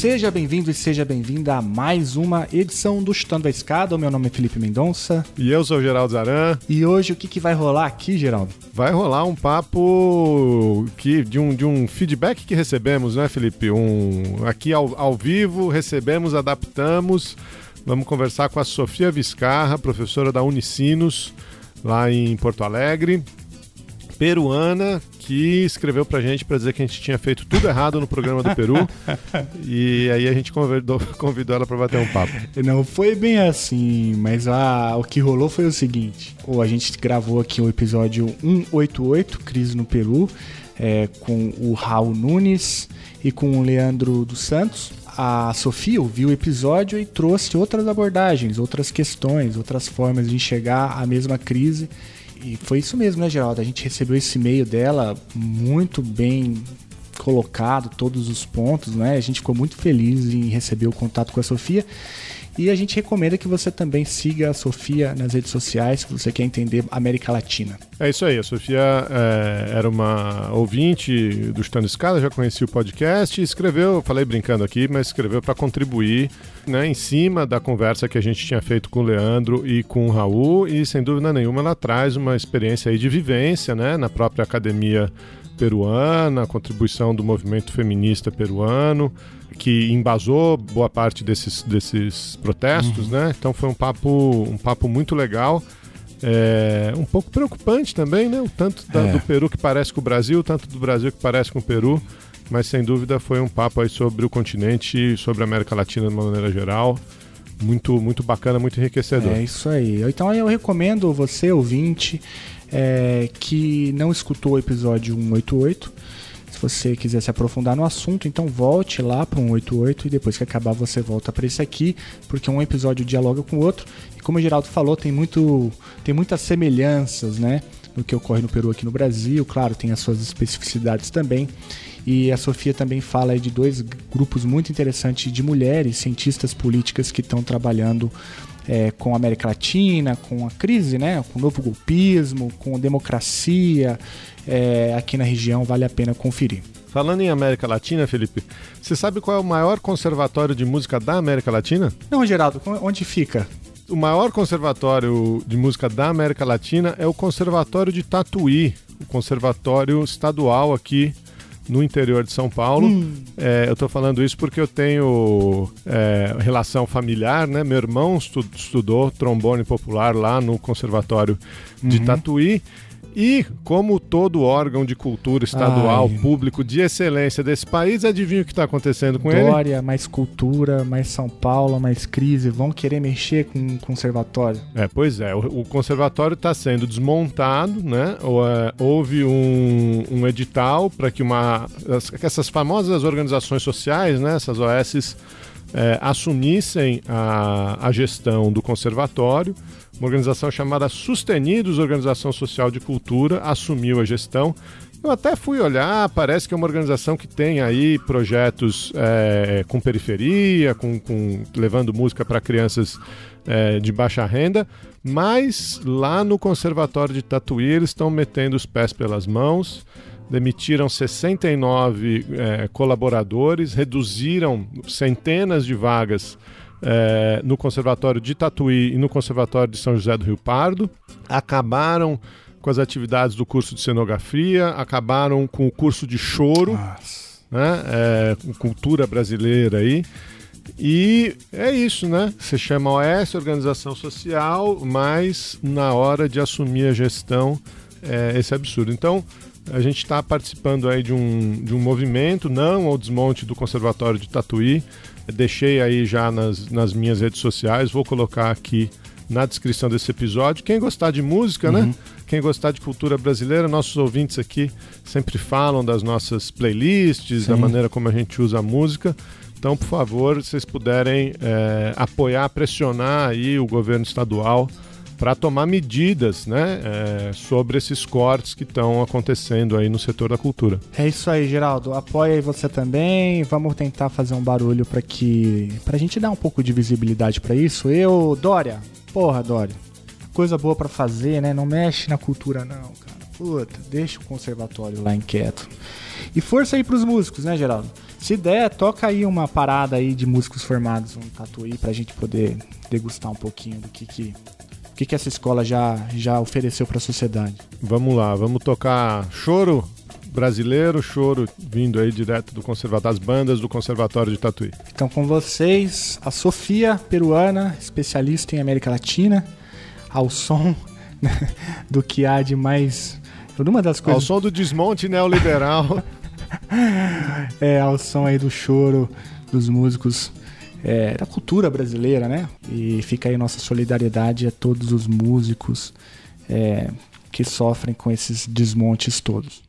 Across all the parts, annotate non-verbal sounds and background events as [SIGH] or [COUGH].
Seja bem-vindo e seja bem-vinda a mais uma edição do Chutando a Escada. O meu nome é Felipe Mendonça. E eu sou o Geraldo Zaran. E hoje o que, que vai rolar aqui, Geraldo? Vai rolar um papo que, de, um, de um feedback que recebemos, né, Felipe? Um, aqui ao, ao vivo, recebemos, adaptamos. Vamos conversar com a Sofia Viscarra, professora da Unicinos, lá em Porto Alegre, peruana, que escreveu pra gente para dizer que a gente tinha feito tudo errado no programa do Peru. [LAUGHS] e aí a gente convidou, convidou ela para bater um papo. Não foi bem assim, mas a, o que rolou foi o seguinte: a gente gravou aqui o episódio 188, Crise no Peru, é, com o Raul Nunes e com o Leandro dos Santos. A Sofia ouviu o episódio e trouxe outras abordagens, outras questões, outras formas de enxergar a mesma crise e foi isso mesmo, né, Geraldo? A gente recebeu esse e-mail dela muito bem colocado, todos os pontos, né? A gente ficou muito feliz em receber o contato com a Sofia. E a gente recomenda que você também siga a Sofia nas redes sociais, se você quer entender América Latina. É isso aí, a Sofia é, era uma ouvinte do Estando Escada, já conhecia o podcast, escreveu, falei brincando aqui, mas escreveu para contribuir né, em cima da conversa que a gente tinha feito com o Leandro e com o Raul, e sem dúvida nenhuma ela traz uma experiência aí de vivência né, na própria academia peruana, a contribuição do movimento feminista peruano, que embasou boa parte desses, desses protestos, uhum. né? Então foi um papo, um papo muito legal. É, um pouco preocupante também, né? O tanto da, é. do Peru que parece com o Brasil, tanto do Brasil que parece com o Peru, mas sem dúvida foi um papo aí sobre o continente, sobre a América Latina de uma maneira geral. Muito, muito bacana, muito enriquecedor. É isso aí. Então eu recomendo você, ouvinte, é, que não escutou o episódio 188. Se você quiser se aprofundar no assunto, então volte lá para o 188 e depois que acabar você volta para esse aqui, porque um episódio dialoga com o outro. E como o Geraldo falou, tem, muito, tem muitas semelhanças, né? No que ocorre no Peru aqui no Brasil, claro, tem as suas especificidades também. E a Sofia também fala de dois grupos muito interessantes de mulheres, cientistas políticas que estão trabalhando é, com a América Latina, com a crise, né, com o novo golpismo, com democracia é, aqui na região, vale a pena conferir. Falando em América Latina, Felipe, você sabe qual é o maior conservatório de música da América Latina? Não, Geraldo, onde fica? O maior conservatório de música da América Latina é o Conservatório de Tatuí, o conservatório estadual aqui no interior de São Paulo. Hum. É, eu estou falando isso porque eu tenho é, relação familiar, né? Meu irmão estudou trombone popular lá no Conservatório de uhum. Tatuí. E, como todo órgão de cultura estadual, Ai. público de excelência desse país, adivinha o que está acontecendo com Dória, ele? Dória, mais cultura, mais São Paulo, mais crise, vão querer mexer com o conservatório. É, pois é, o, o conservatório está sendo desmontado, né? É, houve um, um edital para que uma. essas famosas organizações sociais, né? Essas OSs é, assumissem a, a gestão do conservatório. Uma organização chamada Sustenidos Organização Social de Cultura assumiu a gestão. Eu até fui olhar, parece que é uma organização que tem aí projetos é, com periferia, com, com levando música para crianças é, de baixa renda, mas lá no Conservatório de Tatuí eles estão metendo os pés pelas mãos demitiram 69 é, colaboradores, reduziram centenas de vagas é, no Conservatório de Tatuí e no Conservatório de São José do Rio Pardo, acabaram com as atividades do curso de cenografia, acabaram com o curso de choro, né, é, cultura brasileira aí. E é isso, né? Você chama OS, organização social, mas na hora de assumir a gestão, é esse absurdo. Então, a gente está participando aí de um, de um movimento, não ao desmonte do Conservatório de Tatuí. Deixei aí já nas, nas minhas redes sociais, vou colocar aqui na descrição desse episódio. Quem gostar de música, né? uhum. né? Quem gostar de cultura brasileira, nossos ouvintes aqui sempre falam das nossas playlists, Sim. da maneira como a gente usa a música. Então, por favor, se vocês puderem é, apoiar, pressionar aí o governo estadual para tomar medidas né, é, sobre esses cortes que estão acontecendo aí no setor da cultura. É isso aí, Geraldo. Apoia aí você também. Vamos tentar fazer um barulho para que. pra gente dar um pouco de visibilidade para isso. Eu, Dória, porra, Dória. Coisa boa para fazer, né? Não mexe na cultura, não, cara. Puta, deixa o conservatório lá inquieto. E força aí pros músicos, né, Geraldo? Se der, toca aí uma parada aí de músicos formados, um tatu aí pra gente poder degustar um pouquinho do que que que, que essa escola já, já ofereceu para a sociedade? Vamos lá, vamos tocar choro brasileiro, choro vindo aí direto do conservatório, das bandas do Conservatório de Tatuí. Então com vocês, a Sofia, peruana, especialista em América Latina, ao som né, do que há de mais... Uma das coisas... Ao som do desmonte neoliberal. [LAUGHS] é, ao som aí do choro dos músicos é, da cultura brasileira, né? E fica aí nossa solidariedade a todos os músicos é, que sofrem com esses desmontes todos.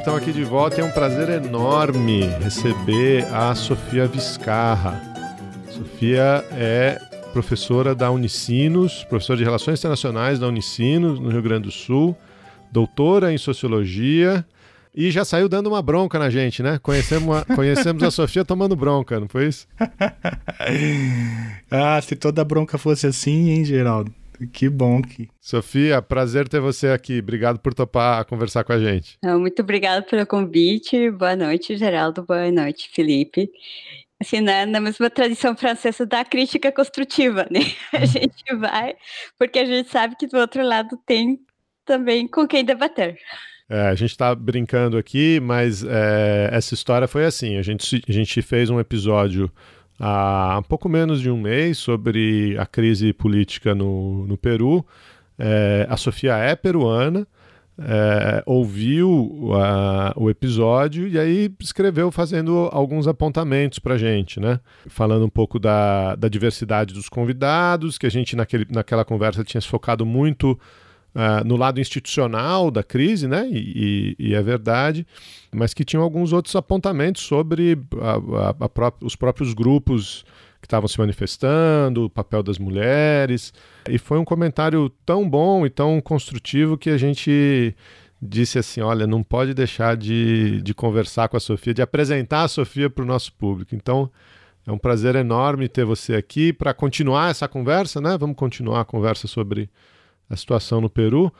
Estamos aqui de volta e é um prazer enorme receber a Sofia Viscarra. Sofia é professora da Unicinos, professora de Relações Internacionais da Unicinos, no Rio Grande do Sul, doutora em Sociologia e já saiu dando uma bronca na gente, né? Conhecemos a, [LAUGHS] conhecemos a Sofia tomando bronca, não foi isso? [LAUGHS] ah, se toda bronca fosse assim, hein, Geraldo? Que bom que. Sofia, prazer ter você aqui. Obrigado por topar conversar com a gente. Muito obrigada pelo convite. Boa noite, Geraldo. Boa noite, Felipe. Assim, na, na mesma tradição francesa da crítica construtiva, né? [LAUGHS] A gente vai, porque a gente sabe que do outro lado tem também com quem debater. É, a gente está brincando aqui, mas é, essa história foi assim: a gente, a gente fez um episódio há um pouco menos de um mês sobre a crise política no, no Peru. É, a Sofia é peruana, é, ouviu a, o episódio e aí escreveu fazendo alguns apontamentos para gente, né? Falando um pouco da, da diversidade dos convidados, que a gente naquele, naquela conversa tinha se focado muito uh, no lado institucional da crise, né? E, e, e, é verdade, mas que tinham alguns outros apontamentos sobre a, a, a pró os próprios grupos que estavam se manifestando, o papel das mulheres. E foi um comentário tão bom e tão construtivo que a gente disse assim: olha, não pode deixar de, de conversar com a Sofia, de apresentar a Sofia para o nosso público. Então. É um prazer enorme ter você aqui para continuar essa conversa, né? Vamos continuar a conversa sobre a situação no Peru.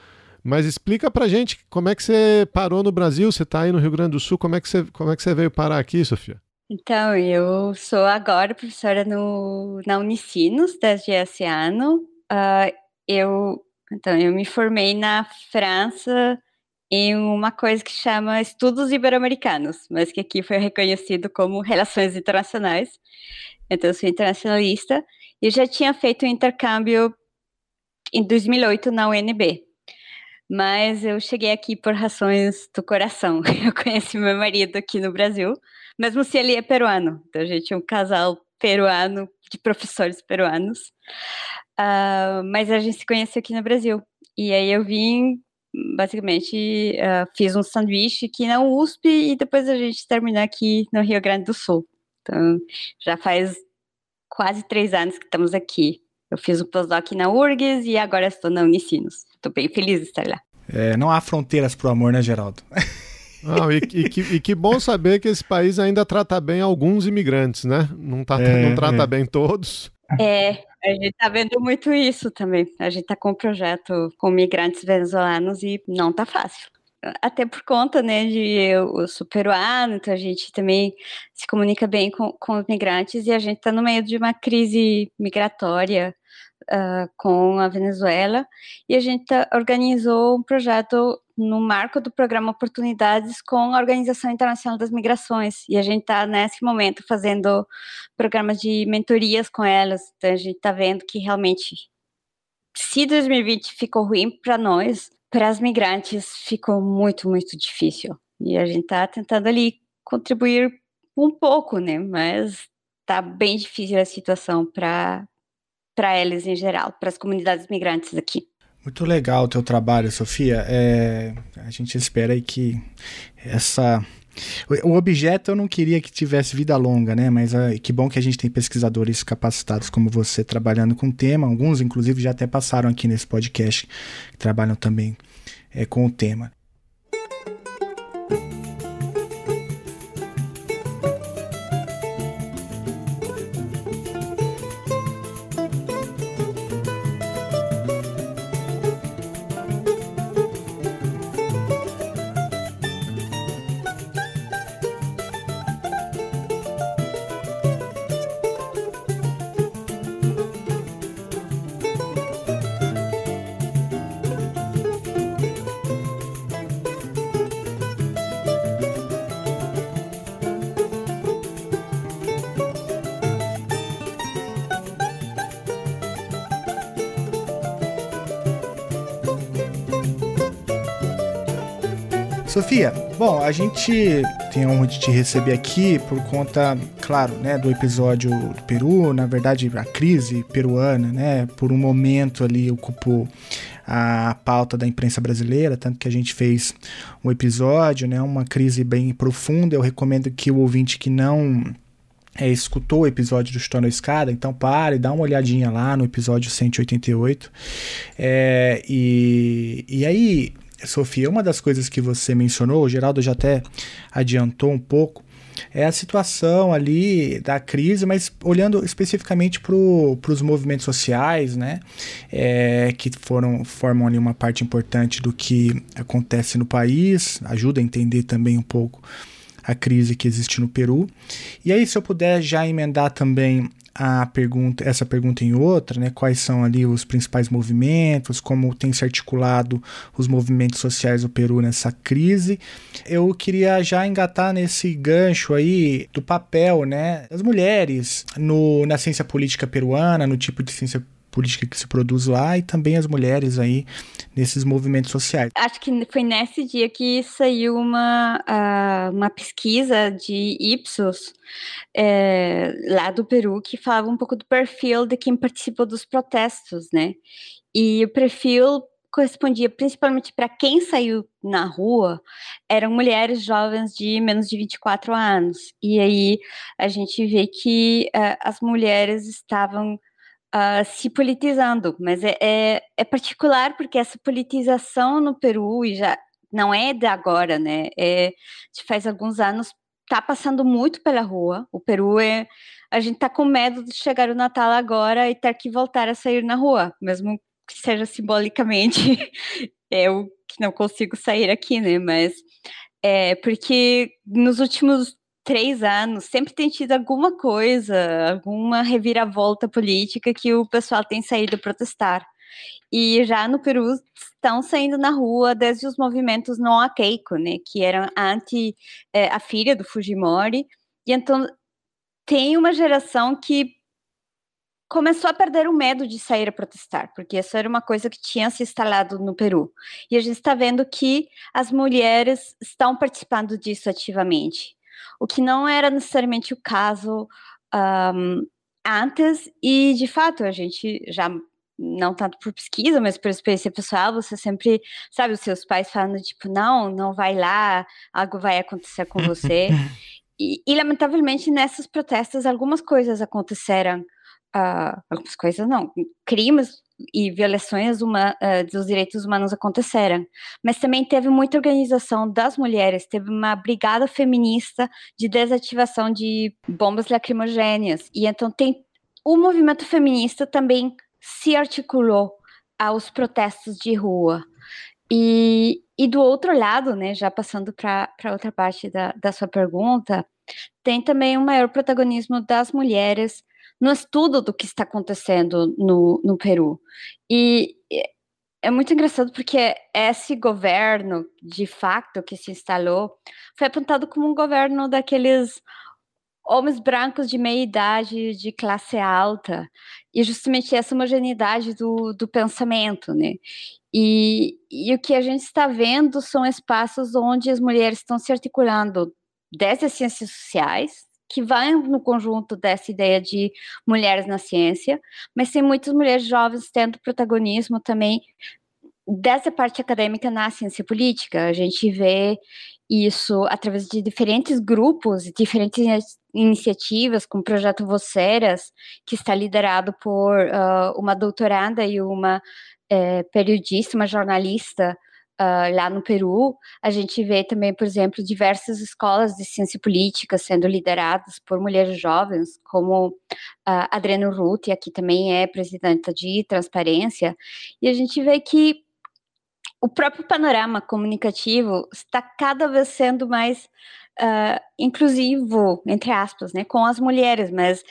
Mas explica pra gente como é que você parou no Brasil, você está aí no Rio Grande do Sul, como é que você, como é que você veio parar aqui, Sofia? Então, eu sou agora professora no, na Unicinos, desde esse ano. Uh, eu, então, eu me formei na França em uma coisa que chama Estudos Ibero-Americanos, mas que aqui foi reconhecido como Relações Internacionais. Então, eu sou internacionalista e já tinha feito um intercâmbio em 2008 na UNB. Mas eu cheguei aqui por razões do coração. [LAUGHS] Eu conheci meu marido aqui no Brasil, mesmo se ele é peruano. Então a gente é um casal peruano, de professores peruanos. Uh, mas a gente se conheceu aqui no Brasil. E aí eu vim, basicamente, uh, fiz um sanduíche aqui na USP e depois a gente terminou aqui no Rio Grande do Sul. Então já faz quase três anos que estamos aqui. Eu fiz o pós-doc na URGS e agora estou na Unicinos. Estou bem feliz de estar lá. É, não há fronteiras para o amor, né, Geraldo? [LAUGHS] Não, e, e, que, e, que, bom saber que esse país ainda trata bem alguns imigrantes, né? Não, tá, é, não trata é. bem todos. É, a gente está vendo muito isso também. A gente está com um projeto com migrantes venezuelanos e não está fácil até por conta, né, de eu, sou peruano, então a gente também se comunica bem com, com os migrantes e a gente está no meio de uma crise migratória uh, com a Venezuela e a gente organizou um projeto no marco do programa Oportunidades com a Organização Internacional das Migrações. E a gente está, nesse momento, fazendo programas de mentorias com elas. Então, a gente está vendo que realmente, se 2020 ficou ruim para nós, para as migrantes ficou muito, muito difícil. E a gente está tentando ali contribuir um pouco, né? Mas está bem difícil a situação para para eles em geral, para as comunidades migrantes aqui. Muito legal o teu trabalho, Sofia. É, a gente espera aí que essa o objeto eu não queria que tivesse vida longa, né? Mas ah, que bom que a gente tem pesquisadores capacitados como você trabalhando com o tema. Alguns, inclusive, já até passaram aqui nesse podcast, que trabalham também é, com o tema. Bom, a gente tem a honra de te receber aqui por conta, claro, né, do episódio do Peru, na verdade a crise peruana, né, por um momento ali ocupou a pauta da imprensa brasileira, tanto que a gente fez um episódio, né, uma crise bem profunda. Eu recomendo que o ouvinte que não é, escutou o episódio do Chutando a Escada, então pare, dá uma olhadinha lá no episódio 188. É, e, e aí, Sofia, uma das coisas que você mencionou, o Geraldo já até adiantou um pouco, é a situação ali da crise, mas olhando especificamente para os movimentos sociais, né, é, que foram formam ali uma parte importante do que acontece no país, ajuda a entender também um pouco a crise que existe no Peru. E aí, se eu puder já emendar também a pergunta, essa pergunta em outra, né? Quais são ali os principais movimentos, como tem se articulado os movimentos sociais do Peru nessa crise. Eu queria já engatar nesse gancho aí do papel, né, das mulheres no, na ciência política peruana, no tipo de ciência que se produz lá e também as mulheres aí nesses movimentos sociais. Acho que foi nesse dia que saiu uma, uh, uma pesquisa de Ipsos é, lá do Peru que falava um pouco do perfil de quem participou dos protestos, né? E o perfil correspondia principalmente para quem saiu na rua eram mulheres jovens de menos de 24 anos. E aí a gente vê que uh, as mulheres estavam uh, se politizando, mas é, é, é, particular porque essa politização no Peru e já não é de agora, né? É, faz alguns anos está passando muito pela rua. O Peru é a gente está com medo de chegar o Natal agora e ter que voltar a sair na rua, mesmo que seja simbolicamente. [LAUGHS] eu que não consigo sair aqui, né? Mas é porque nos últimos três anos, sempre tem tido alguma coisa, alguma reviravolta política que o pessoal tem saído protestar. E já no Peru estão saindo na rua desde os movimentos não a Keiko, né, que eram anti é, a filha do Fujimori. E então tem uma geração que começou a perder o medo de sair a protestar, porque isso era uma coisa que tinha se instalado no Peru. E a gente está vendo que as mulheres estão participando disso ativamente o que não era necessariamente o caso um, antes, e de fato a gente já não tanto por pesquisa, mas por experiência pessoal, você sempre, sabe, os seus pais falando, tipo, não, não vai lá, algo vai acontecer com você. [LAUGHS] e, e, lamentavelmente, nessas protestas, algumas coisas aconteceram, uh, algumas coisas não, crimes e violações uma, uh, dos direitos humanos aconteceram. Mas também teve muita organização das mulheres, teve uma brigada feminista de desativação de bombas lacrimogêneas. E então tem o movimento feminista também se articulou aos protestos de rua. E, e do outro lado, né, já passando para outra parte da, da sua pergunta, tem também um maior protagonismo das mulheres no estudo do que está acontecendo no, no Peru. E é muito engraçado porque esse governo, de facto, que se instalou, foi apontado como um governo daqueles homens brancos de meia idade, de classe alta, e justamente essa homogeneidade do, do pensamento, né? E, e o que a gente está vendo são espaços onde as mulheres estão se articulando desde as ciências sociais, que vai no conjunto dessa ideia de mulheres na ciência, mas tem muitas mulheres jovens tendo protagonismo também dessa parte acadêmica na ciência política. A gente vê isso através de diferentes grupos, diferentes iniciativas, como o projeto Voceras, que está liderado por uh, uma doutoranda e uma é, periodista, uma jornalista uh, lá no Peru. A gente vê também, por exemplo, diversas escolas de ciência política sendo lideradas por mulheres jovens, como uh, Adriano Ruth, aqui também é presidenta de Transparência, e a gente vê que o próprio panorama comunicativo está cada vez sendo mais uh, inclusivo, entre aspas, né, com as mulheres, mas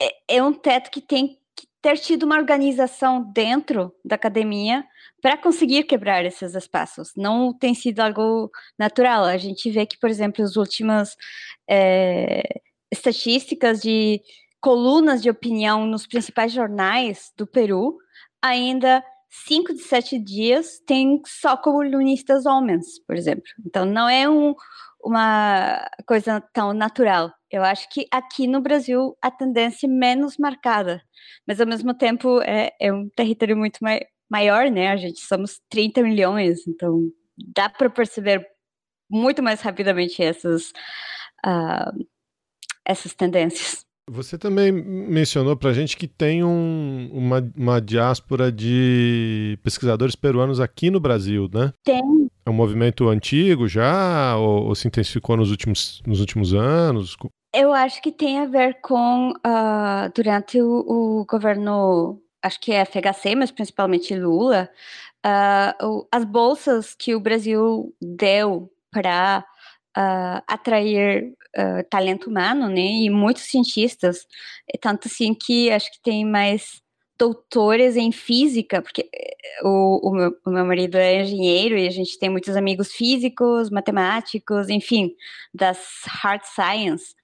é, é um teto que tem que ter tido uma organização dentro da academia para conseguir quebrar esses espaços. Não tem sido algo natural. A gente vê que, por exemplo, as últimas é, estatísticas de colunas de opinião nos principais jornais do Peru ainda cinco de sete dias tem só colunistas homens, por exemplo. Então não é um, uma coisa tão natural. Eu acho que aqui no Brasil a tendência é menos marcada, mas ao mesmo tempo é, é um território muito mai, maior, né? A gente somos 30 milhões, então dá para perceber muito mais rapidamente essas, uh, essas tendências. Você também mencionou para a gente que tem um, uma, uma diáspora de pesquisadores peruanos aqui no Brasil, né? Tem. É um movimento antigo já ou, ou se intensificou nos últimos, nos últimos anos? Eu acho que tem a ver com uh, durante o, o, governo, acho que é FHC, mas principalmente Lula, uh, as bolsas que o Brasil deu para uh, atrair uh, talento humano, né? E muitos cientistas, tanto assim que acho que tem mais doutores em física, porque eh, o, o, meu, o meu marido é engenheiro e a gente tem muitos amigos físicos, matemáticos, enfim, das hard science.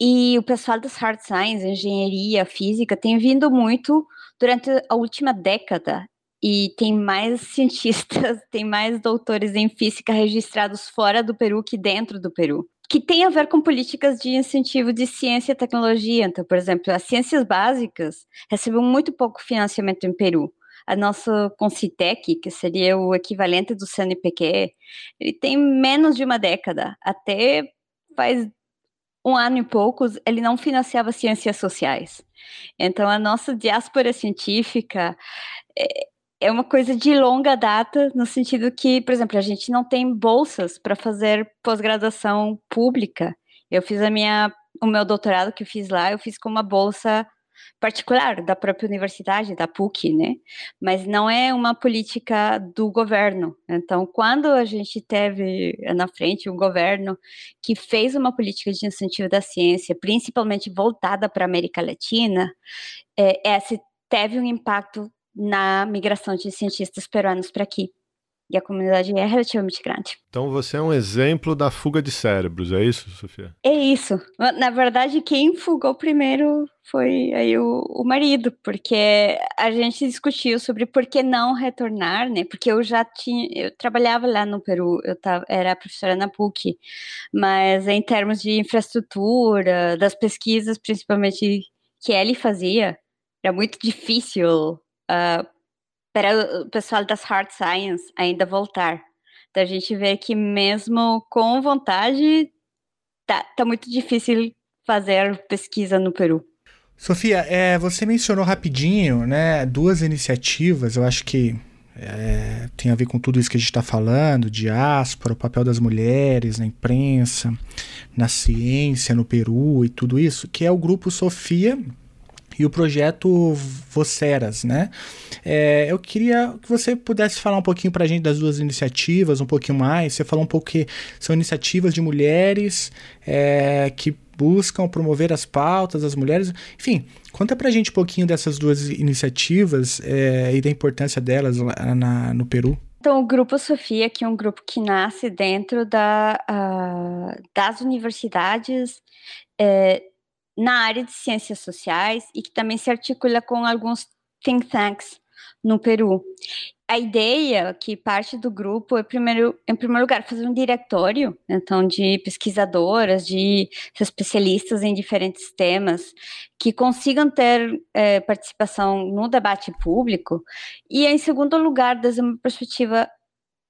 E o pessoal das hard science, engenharia, física, tem vindo muito durante a última década e tem mais [LAUGHS] cientistas, tem mais doutores em física registrados fora do Peru que dentro do Peru. Que tem a ver com políticas de incentivo de ciência e tecnologia. Então, por exemplo, as ciências básicas recebem muito pouco financiamento em Peru. A nossa Concitec, que seria o equivalente do CNPq, ele tem menos de uma década. Até faz um ano e poucos, ele não financiava ciências sociais. Então, a nossa diáspora científica é, é uma coisa de longa data, no sentido que, por exemplo, a gente não tem bolsas para fazer pós-graduação pública. Eu fiz a minha, o meu doutorado que eu fiz lá, eu fiz com uma bolsa particular da própria universidade, da PUC, né? Mas não é uma política do governo. Então, quando a gente teve na frente um governo que fez uma política de incentivo da ciência, principalmente voltada para a América Latina, é, essa teve um impacto na migração de cientistas peruanos para aqui. E a comunidade é relativamente grande. Então você é um exemplo da fuga de cérebros, é isso, Sofia? É isso. Na verdade, quem fugou primeiro foi aí o, o marido, porque a gente discutiu sobre por que não retornar, né? Porque eu já tinha, eu trabalhava lá no Peru, eu tava, era professora na PUC, mas em termos de infraestrutura, das pesquisas, principalmente que ele fazia, era muito difícil uh, para o pessoal das hard science ainda voltar. Então a gente vê que mesmo com vontade, tá, tá muito difícil fazer pesquisa no Peru. Sofia, é, você mencionou rapidinho, né, duas iniciativas, eu acho que é, tem a ver com tudo isso que a gente está falando, diáspora, o papel das mulheres na imprensa, na ciência, no Peru e tudo isso, que é o grupo Sofia, e o projeto Voceras, né? É, eu queria que você pudesse falar um pouquinho para a gente das duas iniciativas, um pouquinho mais. Você falou um pouco que são iniciativas de mulheres é, que buscam promover as pautas das mulheres. Enfim, conta pra gente um pouquinho dessas duas iniciativas é, e da importância delas lá na, no Peru. Então, o Grupo Sofia, que é um grupo que nasce dentro da, uh, das universidades é, na área de ciências sociais e que também se articula com alguns think tanks no Peru. A ideia que parte do grupo é, primeiro, em primeiro lugar, fazer um diretório, então, de pesquisadoras, de especialistas em diferentes temas, que consigam ter é, participação no debate público, e, em segundo lugar, desde uma perspectiva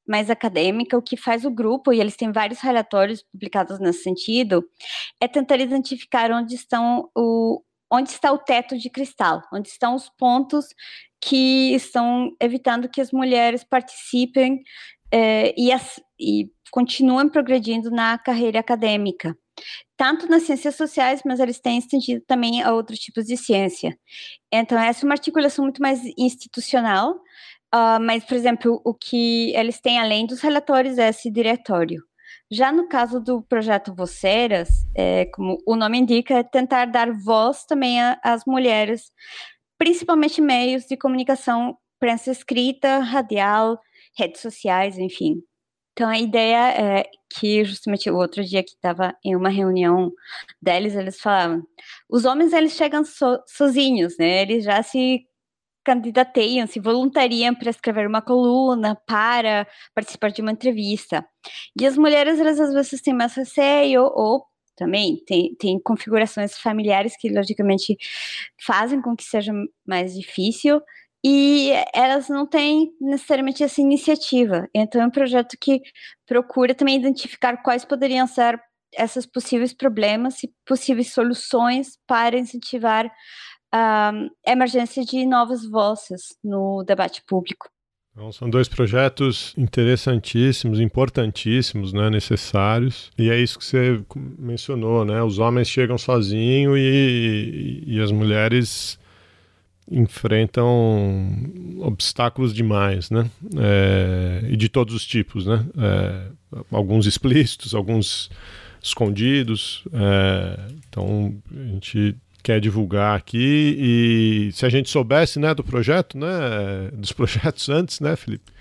mais acadêmica, o que faz o grupo, e eles têm vários relatórios publicados nesse sentido, é tentar identificar onde estão o, onde está o teto de cristal, onde estão os pontos que estão evitando que as mulheres participem eh, e, as, e continuem progredindo na carreira acadêmica. Tanto nas ciências sociais, mas eles têm estendido também a outros tipos de ciência. Então, essa é uma articulação muito mais institucional, uh, mas, por exemplo, o que eles têm além dos relatórios é esse diretório. Já no caso do projeto Voceras, é, como o nome indica, é tentar dar voz também às mulheres principalmente meios de comunicação, prensa escrita, radial, redes sociais, enfim. Então a ideia é que justamente o outro dia que estava em uma reunião deles, eles falavam, os homens eles chegam so, sozinhos, né? Eles já se candidateiam, se voluntariam para escrever uma coluna, para participar de uma entrevista. E as mulheres, elas às vezes têm mais receio ou também. Tem, tem configurações familiares que, logicamente, fazem com que seja mais difícil e elas não têm necessariamente essa iniciativa. Então, é um projeto que procura também identificar quais poderiam ser esses possíveis problemas e possíveis soluções para incentivar a emergência de novas vozes no debate público. Então, são dois projetos interessantíssimos, importantíssimos, né, necessários. E é isso que você mencionou, né? Os homens chegam sozinhos e, e as mulheres enfrentam obstáculos demais, né? É, e de todos os tipos, né? É, alguns explícitos, alguns escondidos. É, então a gente quer divulgar aqui e se a gente soubesse, né, do projeto, né, dos [LAUGHS] projetos antes, né, Felipe?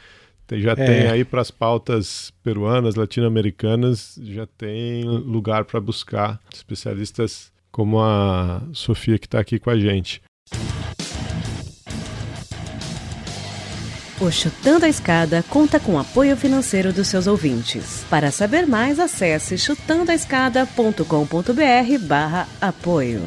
Tem, já é. tem aí para as pautas peruanas, latino-americanas, já tem lugar para buscar especialistas como a Sofia que está aqui com a gente. O Chutando a Escada conta com apoio financeiro dos seus ouvintes. Para saber mais, acesse chutandoaescada.com.br barra apoio.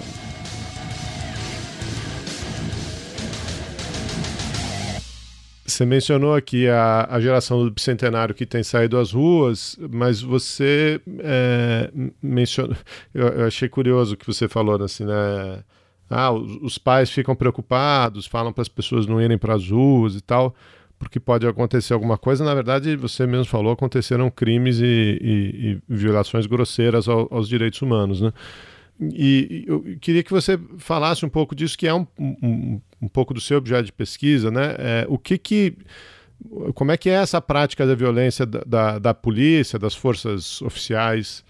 Você mencionou aqui a, a geração do bicentenário que tem saído às ruas, mas você é, mencionou. Eu, eu, achei curioso o que você falou, assim, né? Ah, os, os pais ficam preocupados, falam para as pessoas não irem para as ruas e tal, porque pode acontecer alguma coisa. Na verdade, você mesmo falou, aconteceram crimes e, e, e violações grosseiras ao, aos direitos humanos, né? E eu queria que você falasse um pouco disso, que é um, um, um pouco do seu objeto de pesquisa, né? É, o que que como é que é essa prática da violência da, da, da polícia, das forças oficiais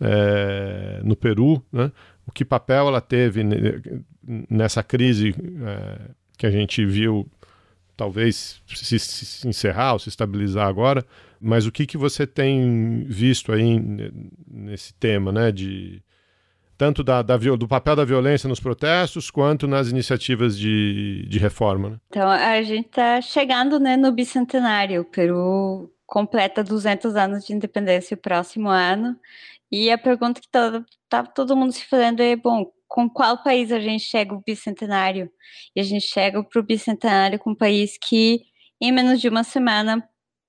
é, no Peru, né? O que papel ela teve nessa crise é, que a gente viu talvez se, se, encerrar ou se estabilizar agora, mas o que, que você tem visto aí nesse tema, né, de tanto da, da, do papel da violência nos protestos quanto nas iniciativas de, de reforma. Né? Então, a gente está chegando né, no bicentenário. O Peru completa 200 anos de independência o próximo ano. E a pergunta que está tá todo mundo se fazendo é: bom, com qual país a gente chega o bicentenário? E a gente chega para o bicentenário com um país que, em menos de uma semana,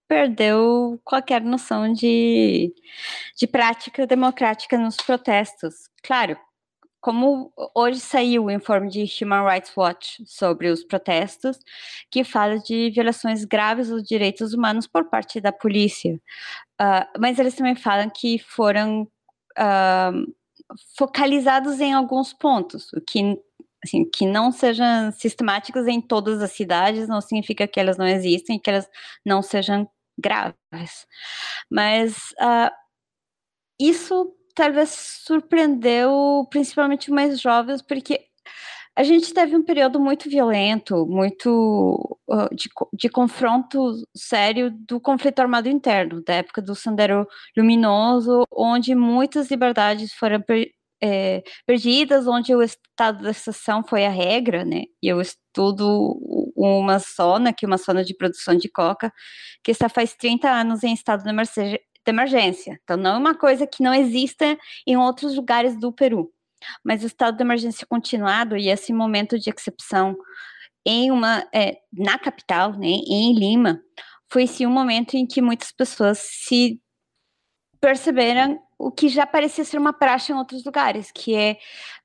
perdeu qualquer noção de, de prática democrática nos protestos. Claro, como hoje saiu o informe de Human Rights Watch sobre os protestos, que fala de violações graves dos direitos humanos por parte da polícia. Uh, mas eles também falam que foram uh, focalizados em alguns pontos, o que assim, que não sejam sistemáticos em todas as cidades, não significa que elas não existem, que elas não sejam graves. Mas uh, isso talvez surpreendeu principalmente mais jovens, porque a gente teve um período muito violento, muito uh, de, de, confronto sério do conflito armado interno, da época do Sendero Luminoso, onde muitas liberdades foram per, é, perdidas, onde o estado de exceção foi a regra, né? E eu estudo uma zona, que é uma zona de produção de coca, que está faz 30 anos em estado de emergência. Então, não é uma coisa que não exista em outros lugares do Peru. Mas o estado de emergência continuado e esse momento de excepção em uma é, na capital, né, em Lima, foi sim um momento em que muitas pessoas se perceberam o que já parecia ser uma praxe em outros lugares, que é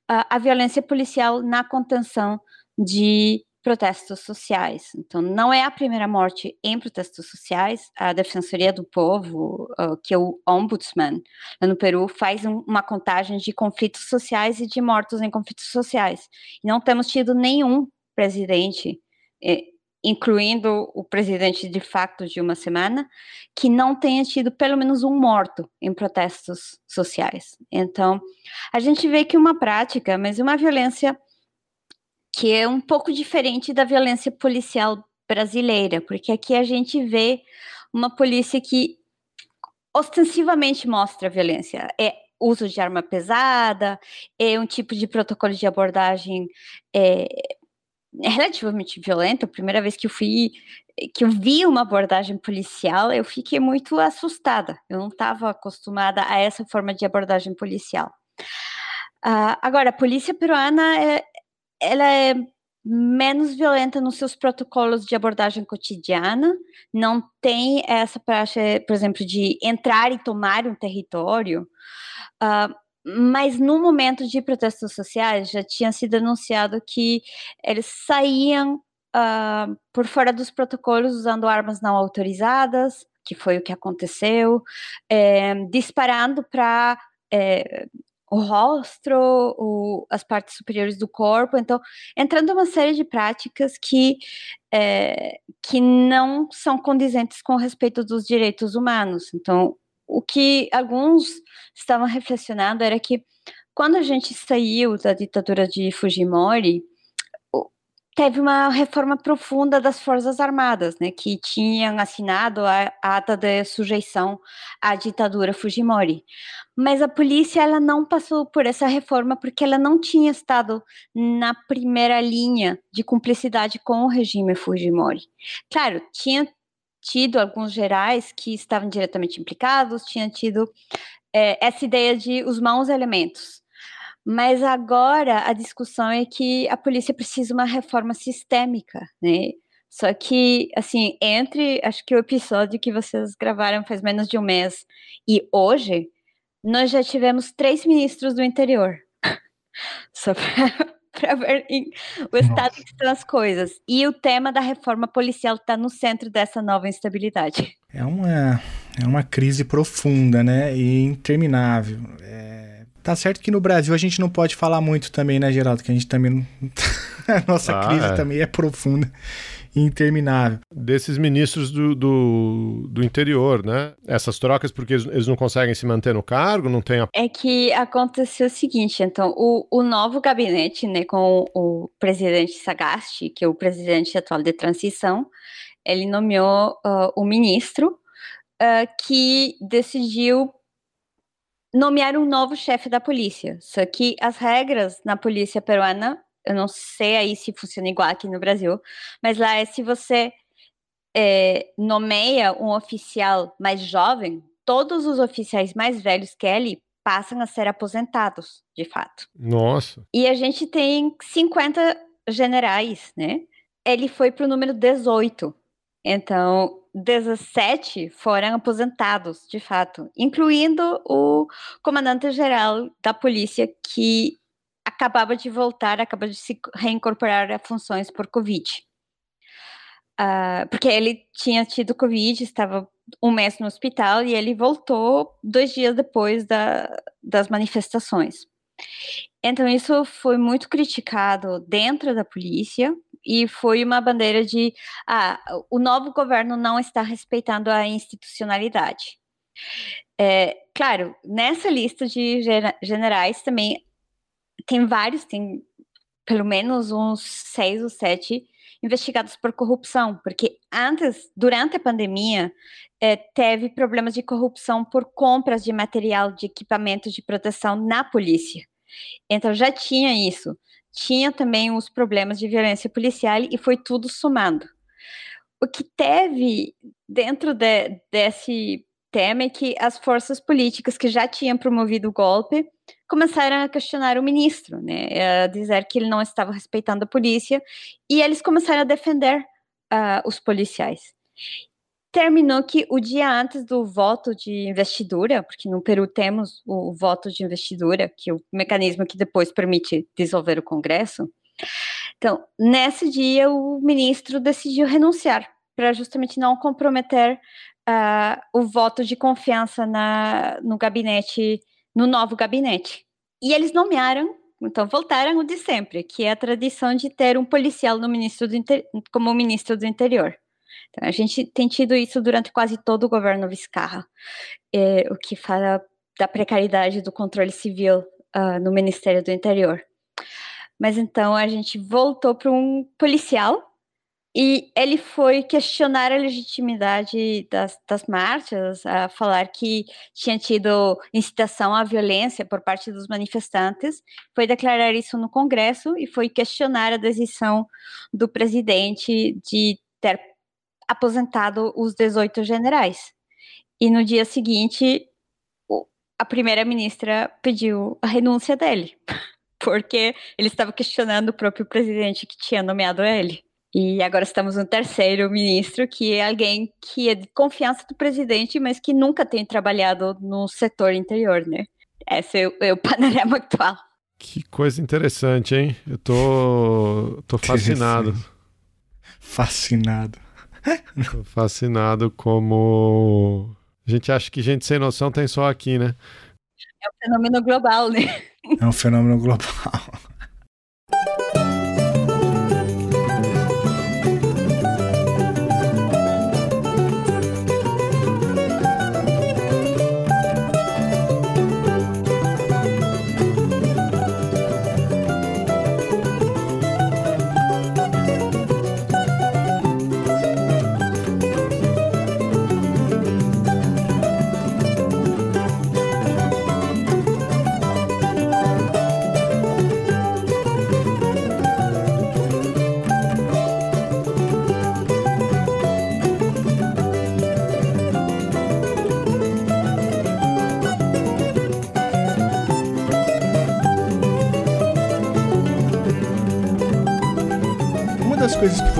a, a violência policial na contenção de protestos sociais. Então, não é a primeira morte em protestos sociais. A Defensoria do Povo, uh, que é o Ombudsman no Peru, faz um, uma contagem de conflitos sociais e de mortos em conflitos sociais. E não temos tido nenhum presidente, eh, incluindo o presidente de facto de uma semana, que não tenha tido pelo menos um morto em protestos sociais. Então, a gente vê que uma prática, mas uma violência que é um pouco diferente da violência policial brasileira, porque aqui a gente vê uma polícia que ostensivamente mostra violência. É uso de arma pesada, é um tipo de protocolo de abordagem é, relativamente violento. A primeira vez que eu fui, que eu vi uma abordagem policial, eu fiquei muito assustada. Eu não estava acostumada a essa forma de abordagem policial. Uh, agora, a polícia peruana é, ela é menos violenta nos seus protocolos de abordagem cotidiana, não tem essa praxe, por exemplo, de entrar e tomar um território, uh, mas no momento de protestos sociais já tinha sido anunciado que eles saíam uh, por fora dos protocolos usando armas não autorizadas, que foi o que aconteceu, é, disparando para é, o rosto, o, as partes superiores do corpo. Então, entrando uma série de práticas que, é, que não são condizentes com respeito dos direitos humanos. Então, o que alguns estavam reflexionando era que quando a gente saiu da ditadura de Fujimori, teve uma reforma profunda das Forças Armadas, né, que tinham assinado a, ata de sujeição à ditadura Fujimori. Mas a polícia ela não passou por essa reforma porque ela não tinha estado na primeira linha de cumplicidade com o regime Fujimori. Claro, tinha tido alguns gerais que estavam diretamente implicados, tinha tido é, essa ideia de os maus elementos mas agora a discussão é que a polícia precisa de uma reforma sistêmica, né? Só que, assim, entre, acho que o episódio que vocês gravaram faz menos de um mês e hoje, nós já tivemos três ministros do interior. [LAUGHS] Só para [LAUGHS] ver o estado que estão as coisas. E o tema da reforma policial está no centro dessa nova instabilidade. É uma, é uma crise profunda, né? E interminável. É Tá certo que no Brasil a gente não pode falar muito também, né, Geraldo? Que a gente também não... [LAUGHS] a nossa ah, crise é. também é profunda e interminável. Desses ministros do, do, do, interior, né? Essas trocas porque eles, eles, não conseguem se manter no cargo, não tem a... É que aconteceu o seguinte, então, o, o novo gabinete, né, com o presidente Sagasti, que é o presidente atual de transição, ele nomeou uh, o ministro uh, que decidiu nomear um novo chefe da polícia. Só que as regras na polícia peruana, eu não sei aí se funciona igual aqui no Brasil, mas lá é se você é, nomeia um oficial mais jovem, todos os oficiais mais velhos que ele passam a ser aposentados, de fato. Nossa. E a gente tem 50 generais, né? Ele foi para o número 18. Então, 17 foram aposentados, de fato, incluindo o comandante-geral da polícia, que acabava de voltar, acabava de se reincorporar a funções por Covid. Uh, porque ele tinha tido Covid, estava um mês no hospital e ele voltou dois dias depois da, das manifestações. Então, isso foi muito criticado dentro da polícia, e foi uma bandeira de ah, o novo governo não está respeitando a institucionalidade. É, claro, nessa lista de generais também tem vários, tem pelo menos uns seis ou sete investigados por corrupção, porque antes, durante a pandemia, é, teve problemas de corrupção por compras de material de equipamento de proteção na polícia. Então já tinha isso. Tinha também os problemas de violência policial e foi tudo somando. O que teve dentro de, desse tema é que as forças políticas que já tinham promovido o golpe começaram a questionar o ministro, né, a dizer que ele não estava respeitando a polícia, e eles começaram a defender uh, os policiais. Terminou que o dia antes do voto de investidura, porque no Peru temos o voto de investidura, que é o mecanismo que depois permite dissolver o Congresso. Então, nesse dia, o ministro decidiu renunciar para justamente não comprometer uh, o voto de confiança na, no gabinete, no novo gabinete. E eles nomearam, então voltaram o de sempre, que é a tradição de ter um policial no ministro do como ministro do interior. Então, a gente tem tido isso durante quase todo o governo Vizcarra, é, o que fala da precariedade do controle civil uh, no Ministério do Interior. Mas então a gente voltou para um policial e ele foi questionar a legitimidade das, das, marchas, a falar que tinha tido incitação à violência por parte dos manifestantes, foi declarar isso no Congresso e foi questionar a decisão do presidente de ter aposentado os 18 generais. E no dia seguinte, a primeira-ministra pediu a renúncia dele, [LAUGHS] porque ele estava questionando o próprio presidente que tinha nomeado ele. E agora estamos no terceiro ministro, que é alguém que é de confiança do presidente, mas que nunca tem trabalhado no setor interior, né? Esse é o, é o [LAUGHS] panorama atual. Que coisa interessante, hein? Eu tô, tô fascinado. Fascinado. [LAUGHS] fascinado como. A gente acha que gente sem noção tem só aqui, né? É um fenômeno global, né? É um fenômeno global. [LAUGHS]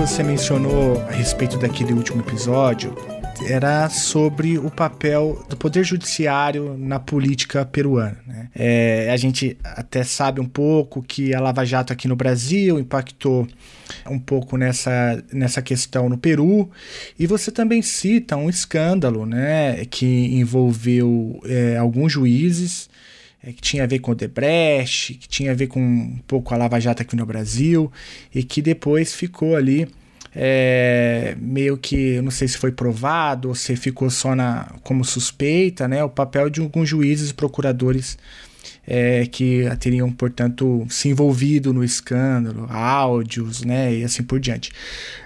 você mencionou a respeito daquele último episódio era sobre o papel do poder judiciário na política peruana. Né? É, a gente até sabe um pouco que a Lava Jato aqui no Brasil impactou um pouco nessa, nessa questão no Peru. E você também cita um escândalo né, que envolveu é, alguns juízes é, que tinha a ver com o Debrecht, que tinha a ver com um pouco a Lava Jato aqui no Brasil, e que depois ficou ali é, meio que, não sei se foi provado ou se ficou só na, como suspeita, né, o papel de alguns juízes e procuradores é, que teriam, portanto, se envolvido no escândalo, áudios, né, e assim por diante.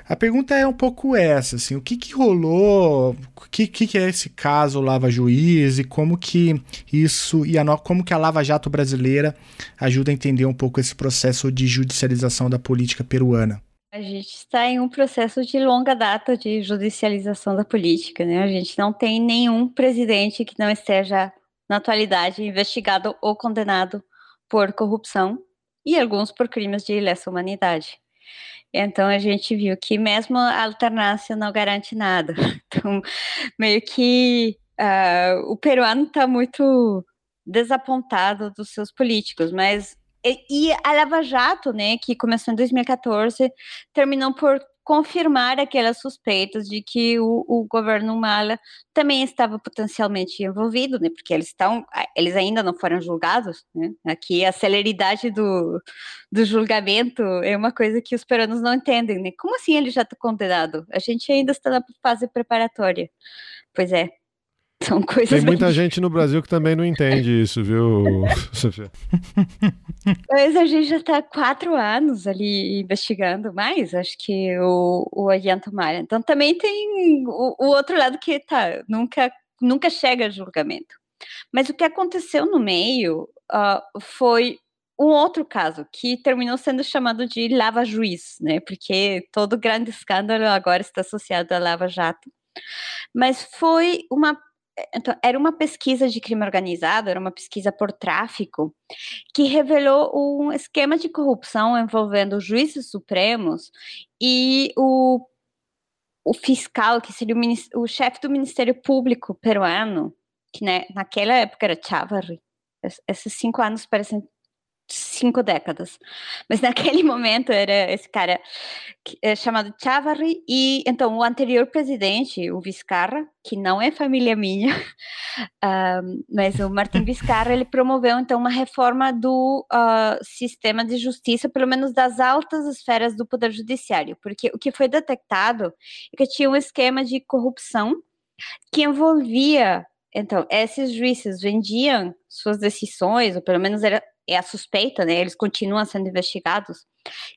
A pergunta é um pouco essa, assim, o que, que rolou, o que, que é esse caso Lava Juiz e como que isso e a, como que a Lava Jato brasileira ajuda a entender um pouco esse processo de judicialização da política peruana? A gente está em um processo de longa data de judicialização da política, né? A gente não tem nenhum presidente que não esteja na atualidade investigado ou condenado por corrupção e alguns por crimes de lesa humanidade. Então a gente viu que mesmo a alternância não garante nada. [LAUGHS] Então, meio que uh, o peruano está muito desapontado dos seus políticos, mas e, e a Lava Jato, né, que começou em 2014, terminou por confirmar aquelas suspeitas de que o, o, governo Mala também estava potencialmente envolvido, né? Porque eles estão, eles ainda não foram julgados, né? Aqui a celeridade do, do julgamento é uma coisa que os peruanos não entendem, né? Como assim ele já está condenado? A gente ainda está na fase preparatória. Pois é. São coisas. Tem muita bem... gente no Brasil que também não entende isso, viu, [LAUGHS] Sofia? Mas a gente já está quatro anos ali investigando mais, acho que o, o Ollanta Humala. Então também tem o, o, outro lado que tá, nunca, nunca chega a julgamento. Mas o que aconteceu no meio uh, foi um outro caso que terminou sendo chamado de Lava Juiz, né? Porque todo grande escândalo agora está associado a Lava Jato. Mas foi uma então, era uma pesquisa de crime organizado, era uma pesquisa por tráfico, que revelou um esquema de corrupção envolvendo juízes supremos e o, o fiscal, que seria o, o chefe do Ministério Público peruano, que né, naquela época era Chavarri. Esses cinco anos parecem cinco décadas. Mas naquele [LAUGHS] momento era esse cara é, chamado Chavarri e então o anterior presidente, o Vizcarra, que não é família minha, uh, [LAUGHS] mas o Martin Vizcarra, ele promoveu então uma reforma do uh, sistema de justiça, pelo menos das altas esferas do poder judiciário, porque o que foi detectado é que tinha um esquema de corrupção que envolvia então, esses juízes vendiam suas decisões, ou pelo menos era, é a suspeita, né? Eles continuam sendo investigados,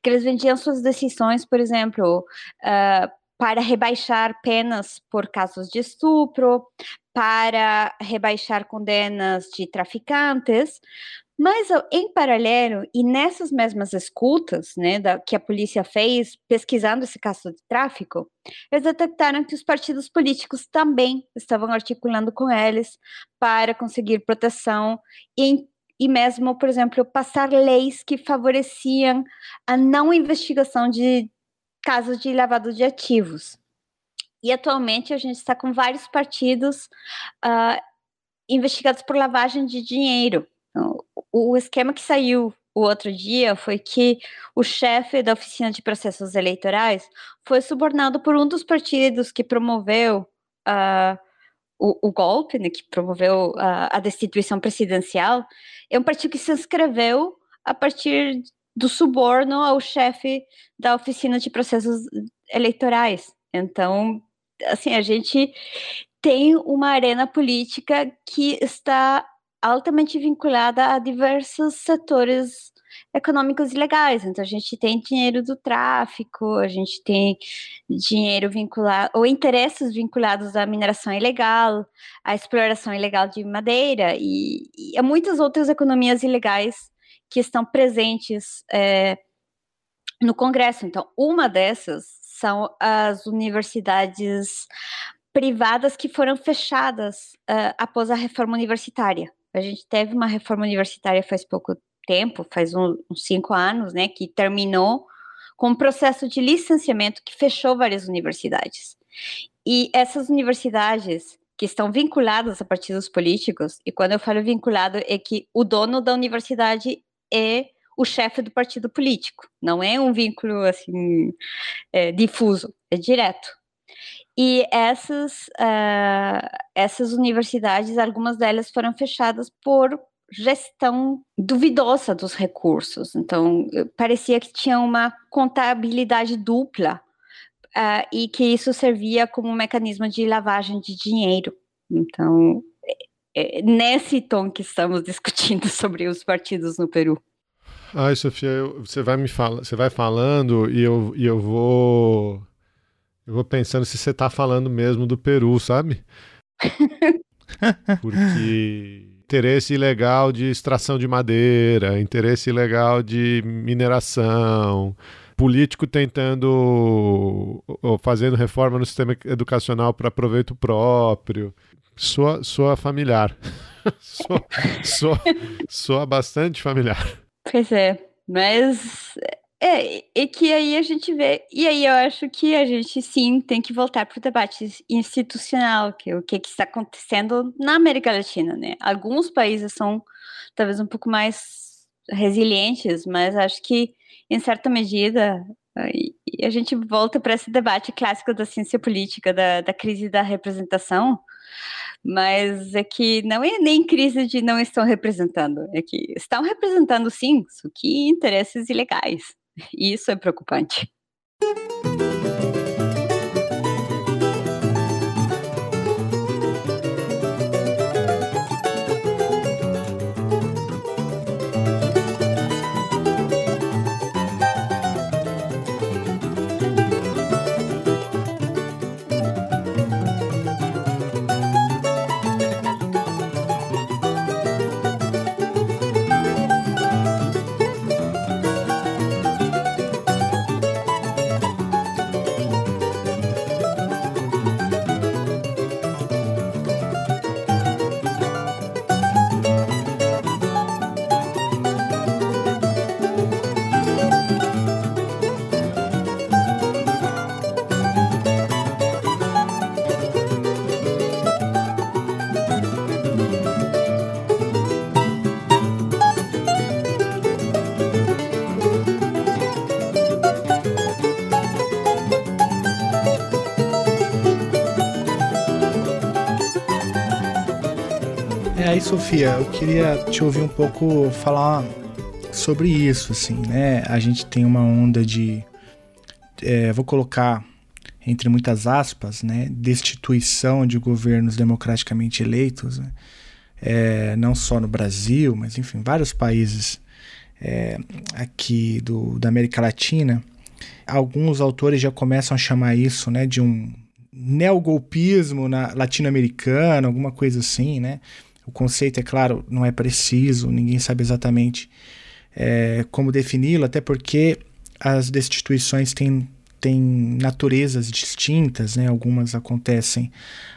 que eles vendiam suas decisões, por exemplo, uh, para rebaixar penas por casos de estupro, para rebaixar condenas de traficantes, mas em paralelo, e nessas mesmas escutas né, da, que a polícia fez pesquisando esse caso de tráfico, eles detectaram que os partidos políticos também estavam articulando com eles para conseguir proteção e e mesmo, por exemplo, passar leis que favoreciam a não investigação de casos de lavado de ativos. E atualmente a gente está com vários partidos uh, investigados por lavagem de dinheiro. Então, o esquema que saiu o outro dia foi que o chefe da oficina de processos eleitorais foi subornado por um dos partidos que promoveu uh, o, o, golpe, né, que promoveu a, a destituição presidencial, é um partido que se inscreveu a partir do suborno ao chefe da oficina de processos eleitorais. Então, assim, a gente tem uma arena política que está altamente vinculada a diversos setores econômicos ilegais. Então, a gente tem dinheiro do tráfico, a gente tem dinheiro vinculado, ou interesses vinculados à mineração ilegal, à exploração ilegal de madeira e, e a muitas outras economias ilegais que estão presentes é, no Congresso. Então, uma dessas são as universidades privadas que foram fechadas uh, após a reforma universitária. A gente teve uma reforma universitária faz pouco tempo, faz um, uns cinco anos, né, que terminou com um processo de licenciamento que fechou várias universidades. E essas universidades que estão vinculadas a partidos políticos, e quando eu falo vinculado, é que o dono da universidade é o chefe do partido político, não é um vínculo assim é, difuso, é direto. E essas, uh, essas universidades, algumas delas foram fechadas por gestão duvidosa dos recursos. Então, parecia que tinha uma contabilidade dupla uh, e que isso servia como um mecanismo de lavagem de dinheiro. Então, é, é nesse tom que estamos [LAUGHS] discutindo sobre os partidos no Peru. Ai, Sofia, eu, você vai me fala, você vai falando e eu, e eu vou eu vou pensando se você está falando mesmo do Peru, sabe? [LAUGHS] Porque interesse ilegal de extração de madeira, interesse ilegal de mineração, político tentando ou fazendo reforma no sistema educacional para proveito próprio. Soa, soa familiar. [LAUGHS] soa, soa bastante familiar. Pois é, mas é, e que aí a gente vê, e aí eu acho que a gente sim tem que voltar para o debate institucional, que é o que, que, está acontecendo na América Latina, né? Alguns países são talvez um pouco mais resilientes, mas acho que em certa medida a gente volta para esse debate clássico da ciência política, da, da crise da representação, mas é que não é nem crise de não estão representando, é que estão representando sim, só que interesses ilegais. E isso é preocupante. Aí, Sofia, eu queria te ouvir um pouco falar sobre isso, assim, né? A gente tem uma onda de, é, vou colocar entre muitas aspas, né, destituição de governos democraticamente eleitos, né? é, não só no Brasil, mas enfim, vários países é, aqui do, da América Latina. Alguns autores já começam a chamar isso né, de um neogolpismo latino-americano, alguma coisa assim, né? O conceito, é claro, não é preciso, ninguém sabe exatamente é, como defini-lo, até porque as destituições têm têm naturezas distintas, né? Algumas acontecem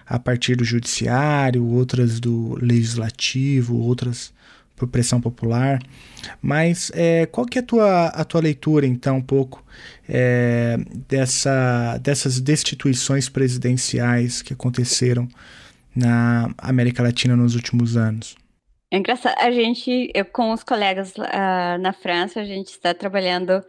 a partir do judiciário, outras do legislativo, outras por pressão popular. Mas é, qual que é a tua, a tua leitura, então, um pouco é, dessa, dessas destituições presidenciais que aconteceram na América Latina nos últimos anos? É engraçado, a gente, eu com os colegas uh, na França, a gente está trabalhando,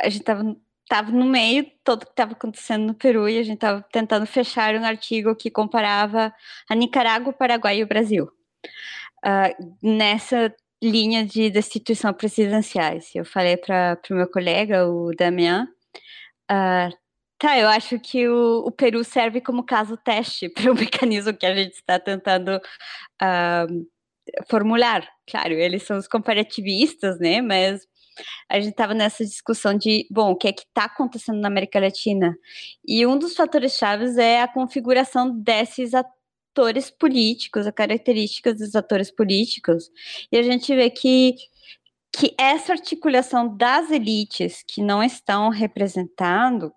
a gente estava estava no meio todo que estava acontecendo no Peru e a gente estava tentando fechar um artigo que comparava a Nicarágua, o Paraguai e o Brasil. Uh, nessa linha de destituição presidenciais. Eu falei para o meu colega, o Damian, uh, tá, eu acho que o, o, Peru serve como caso teste [LAUGHS] para o mecanismo que a gente está tentando uh, formular. Claro, eles são os comparativistas, né, mas a gente estava nessa discussão de, bom, o que é que está acontecendo na América Latina? E um dos fatores chaves é a configuração desses atores políticos, as características dos atores políticos. E a gente vê que que essa articulação das elites que não estão representando,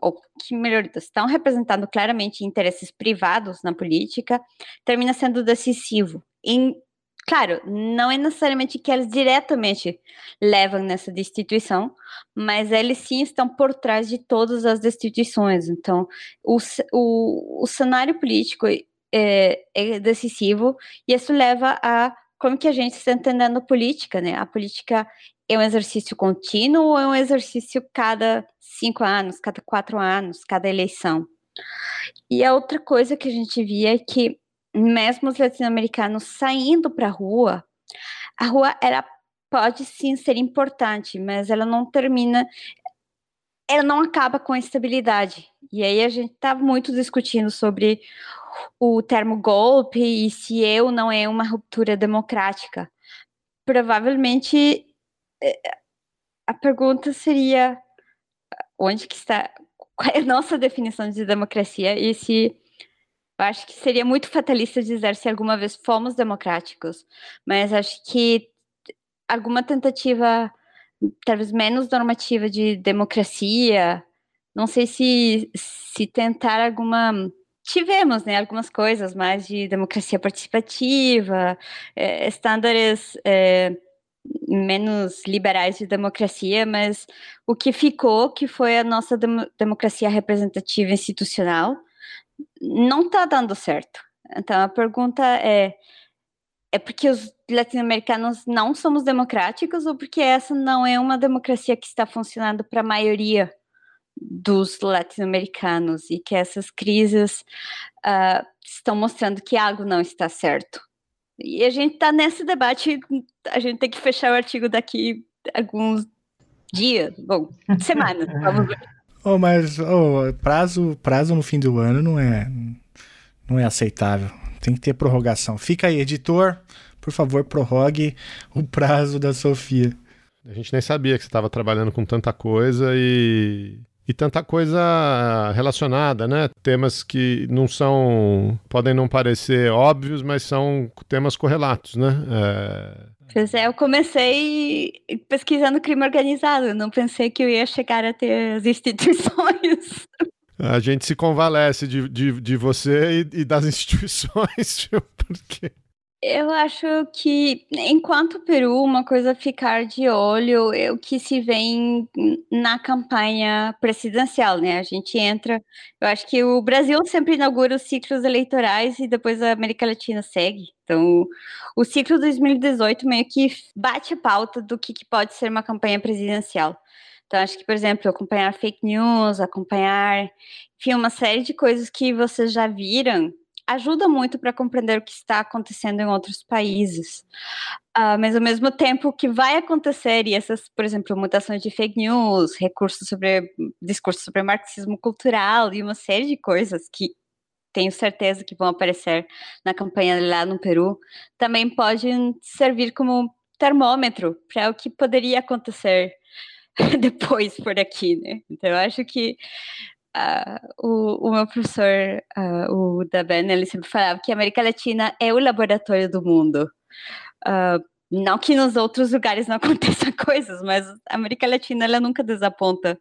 ou que melhor, estão representando claramente interesses privados na política, termina sendo decisivo Claro, não é necessariamente que eles diretamente levam nessa destituição, mas eles sim estão por trás de todas as destituições. Então, o, o, o cenário político é, é, decisivo e isso leva a como que a gente está entendendo política, né? A política é um exercício contínuo ou é um exercício cada cinco anos, cada quatro anos, cada eleição? E a outra coisa que a gente via é que mesmo os latino-americanos saindo para a rua, a rua ela pode sim ser importante, mas ela não termina, ela não acaba com a estabilidade. E aí a gente está muito discutindo sobre o termo golpe e se eu não é uma ruptura democrática. Provavelmente é, a pergunta seria onde que está qual é a nossa definição de democracia e se eu acho que seria muito fatalista dizer se alguma vez fomos democráticos, mas acho que alguma tentativa, talvez menos normativa de democracia, não sei se, se tentar alguma. Tivemos, né, algumas coisas mais de democracia participativa, é, estándares é, menos liberais de democracia, mas o que ficou, que foi a nossa dem democracia representativa institucional, não está dando certo. Então a pergunta é: é porque os latino-americanos não somos democráticos ou porque essa não é uma democracia que está funcionando para a maioria dos latino-americanos e que essas crises uh, estão mostrando que algo não está certo? E a gente está nesse debate, a gente tem que fechar o artigo daqui alguns dias, bom, [LAUGHS] semanas, vamos ver. Oh, mas oh, prazo, prazo no fim do ano não é, não é aceitável. Tem que ter prorrogação. Fica aí, editor, por favor, prorrogue o prazo da Sofia. A gente nem sabia que você estava trabalhando com tanta coisa e e tanta coisa relacionada, né? Temas que não são, podem não parecer óbvios, mas são temas correlatos, né? É... Pois é, eu comecei pesquisando crime organizado, não pensei que eu ia chegar a ter as instituições. A gente se convalesce de, de, de você e, e das [LAUGHS] instituições, porque eu acho que, enquanto Peru, uma coisa a ficar de olho é o que se vem na campanha presidencial, né? A gente entra. Eu acho que o Brasil sempre inaugura os ciclos eleitorais e depois a América Latina segue. Então, o ciclo 2018 meio que bate a pauta do que, que pode ser uma campanha presidencial. Então, acho que, por exemplo, acompanhar fake news, acompanhar, enfim, uma série de coisas que vocês já viram ajuda muito para compreender o que está acontecendo em outros países. Uh, mas ao mesmo tempo que vai acontecer, e essas, por exemplo, mutações de fake news, recursos sobre discurso sobre marxismo cultural e uma série de coisas que tenho certeza que vão aparecer na campanha lá no Peru, também podem servir como termômetro para o que poderia acontecer [LAUGHS] depois por aqui, né? Então eu acho que uh, o, o, meu professor, uh, o Ben, ele sempre falava que a América Latina é o laboratório do mundo. Uh, não que nos outros lugares não [LAUGHS] aconteçam coisas, mas a América Latina ela nunca desaponta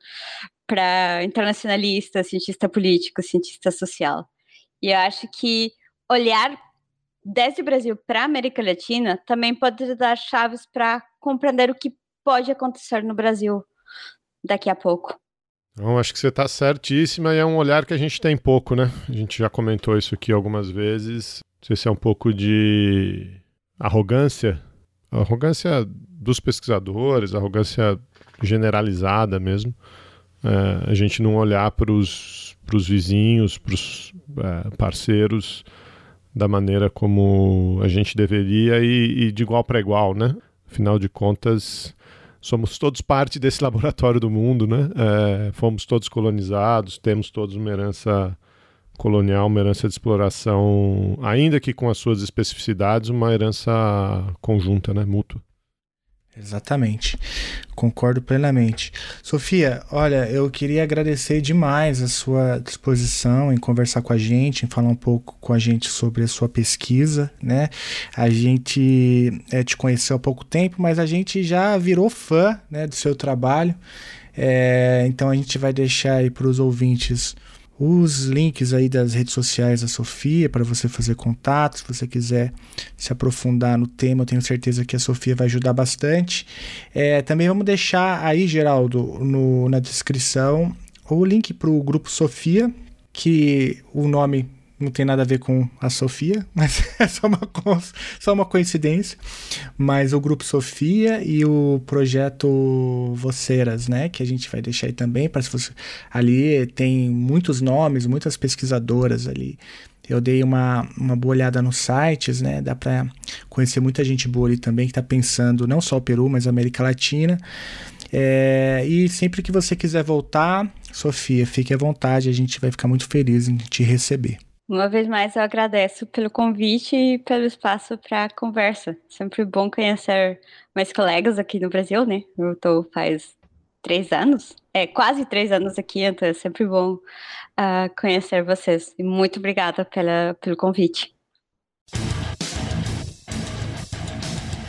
para internacionalista, cientista político, cientista social. E eu acho que olhar desde o Brasil para a América Latina também pode dar chaves para compreender o que pode acontecer no Brasil daqui a pouco. Então, acho que você está certíssima e é um olhar que a gente tem pouco, né? A gente já comentou isso aqui algumas vezes. Não sei se é um pouco de arrogância, arrogância dos pesquisadores, arrogância generalizada mesmo. É, a gente não olhar para os vizinhos, para os é, parceiros da maneira como a gente deveria e, e de igual para igual, né? Afinal de contas, somos todos parte desse [LAUGHS] laboratório do mundo, né? É, fomos todos colonizados, temos todos uma herança colonial, uma herança de exploração, ainda que com as suas especificidades, uma herança conjunta, né? Mútua. Exatamente. Concordo plenamente. Sofia, olha, eu queria agradecer demais a sua disposição em conversar com a gente, em falar um pouco com a gente sobre a sua pesquisa, né? A gente é, te conheceu há pouco tempo, mas a gente já virou fã né, do seu trabalho. É, então a gente vai deixar aí para os ouvintes os links aí das redes sociais da Sofia para você fazer contato, se você quiser se aprofundar no tema, eu tenho certeza que a Sofia vai ajudar bastante. É, também vamos deixar aí, Geraldo, no, na descrição o link para o grupo Sofia, que o nome não tem nada a ver com a Sofia, [LAUGHS] mas é só uma, só uma coincidência. Mas o Grupo Sofia e o projeto Voceiras, né? Que a gente vai deixar aí também. Para se você, ali tem muitos nomes, muitas pesquisadoras ali. Eu dei uma, uma boa olhada nos sites, né? Dá para conhecer muita gente boa ali também que está pensando não só o Peru, mas a América Latina. É, e sempre que você quiser voltar, Sofia, fique à vontade, a gente vai ficar muito feliz em te receber. Uma vez mais, eu agradeço pelo convite e pelo espaço para conversa. Sempre bom conhecer mais colegas aqui no Brasil, né? Eu estou faz três anos, é quase três anos aqui, então é sempre bom uh, conhecer vocês. E muito obrigada pela, pelo convite.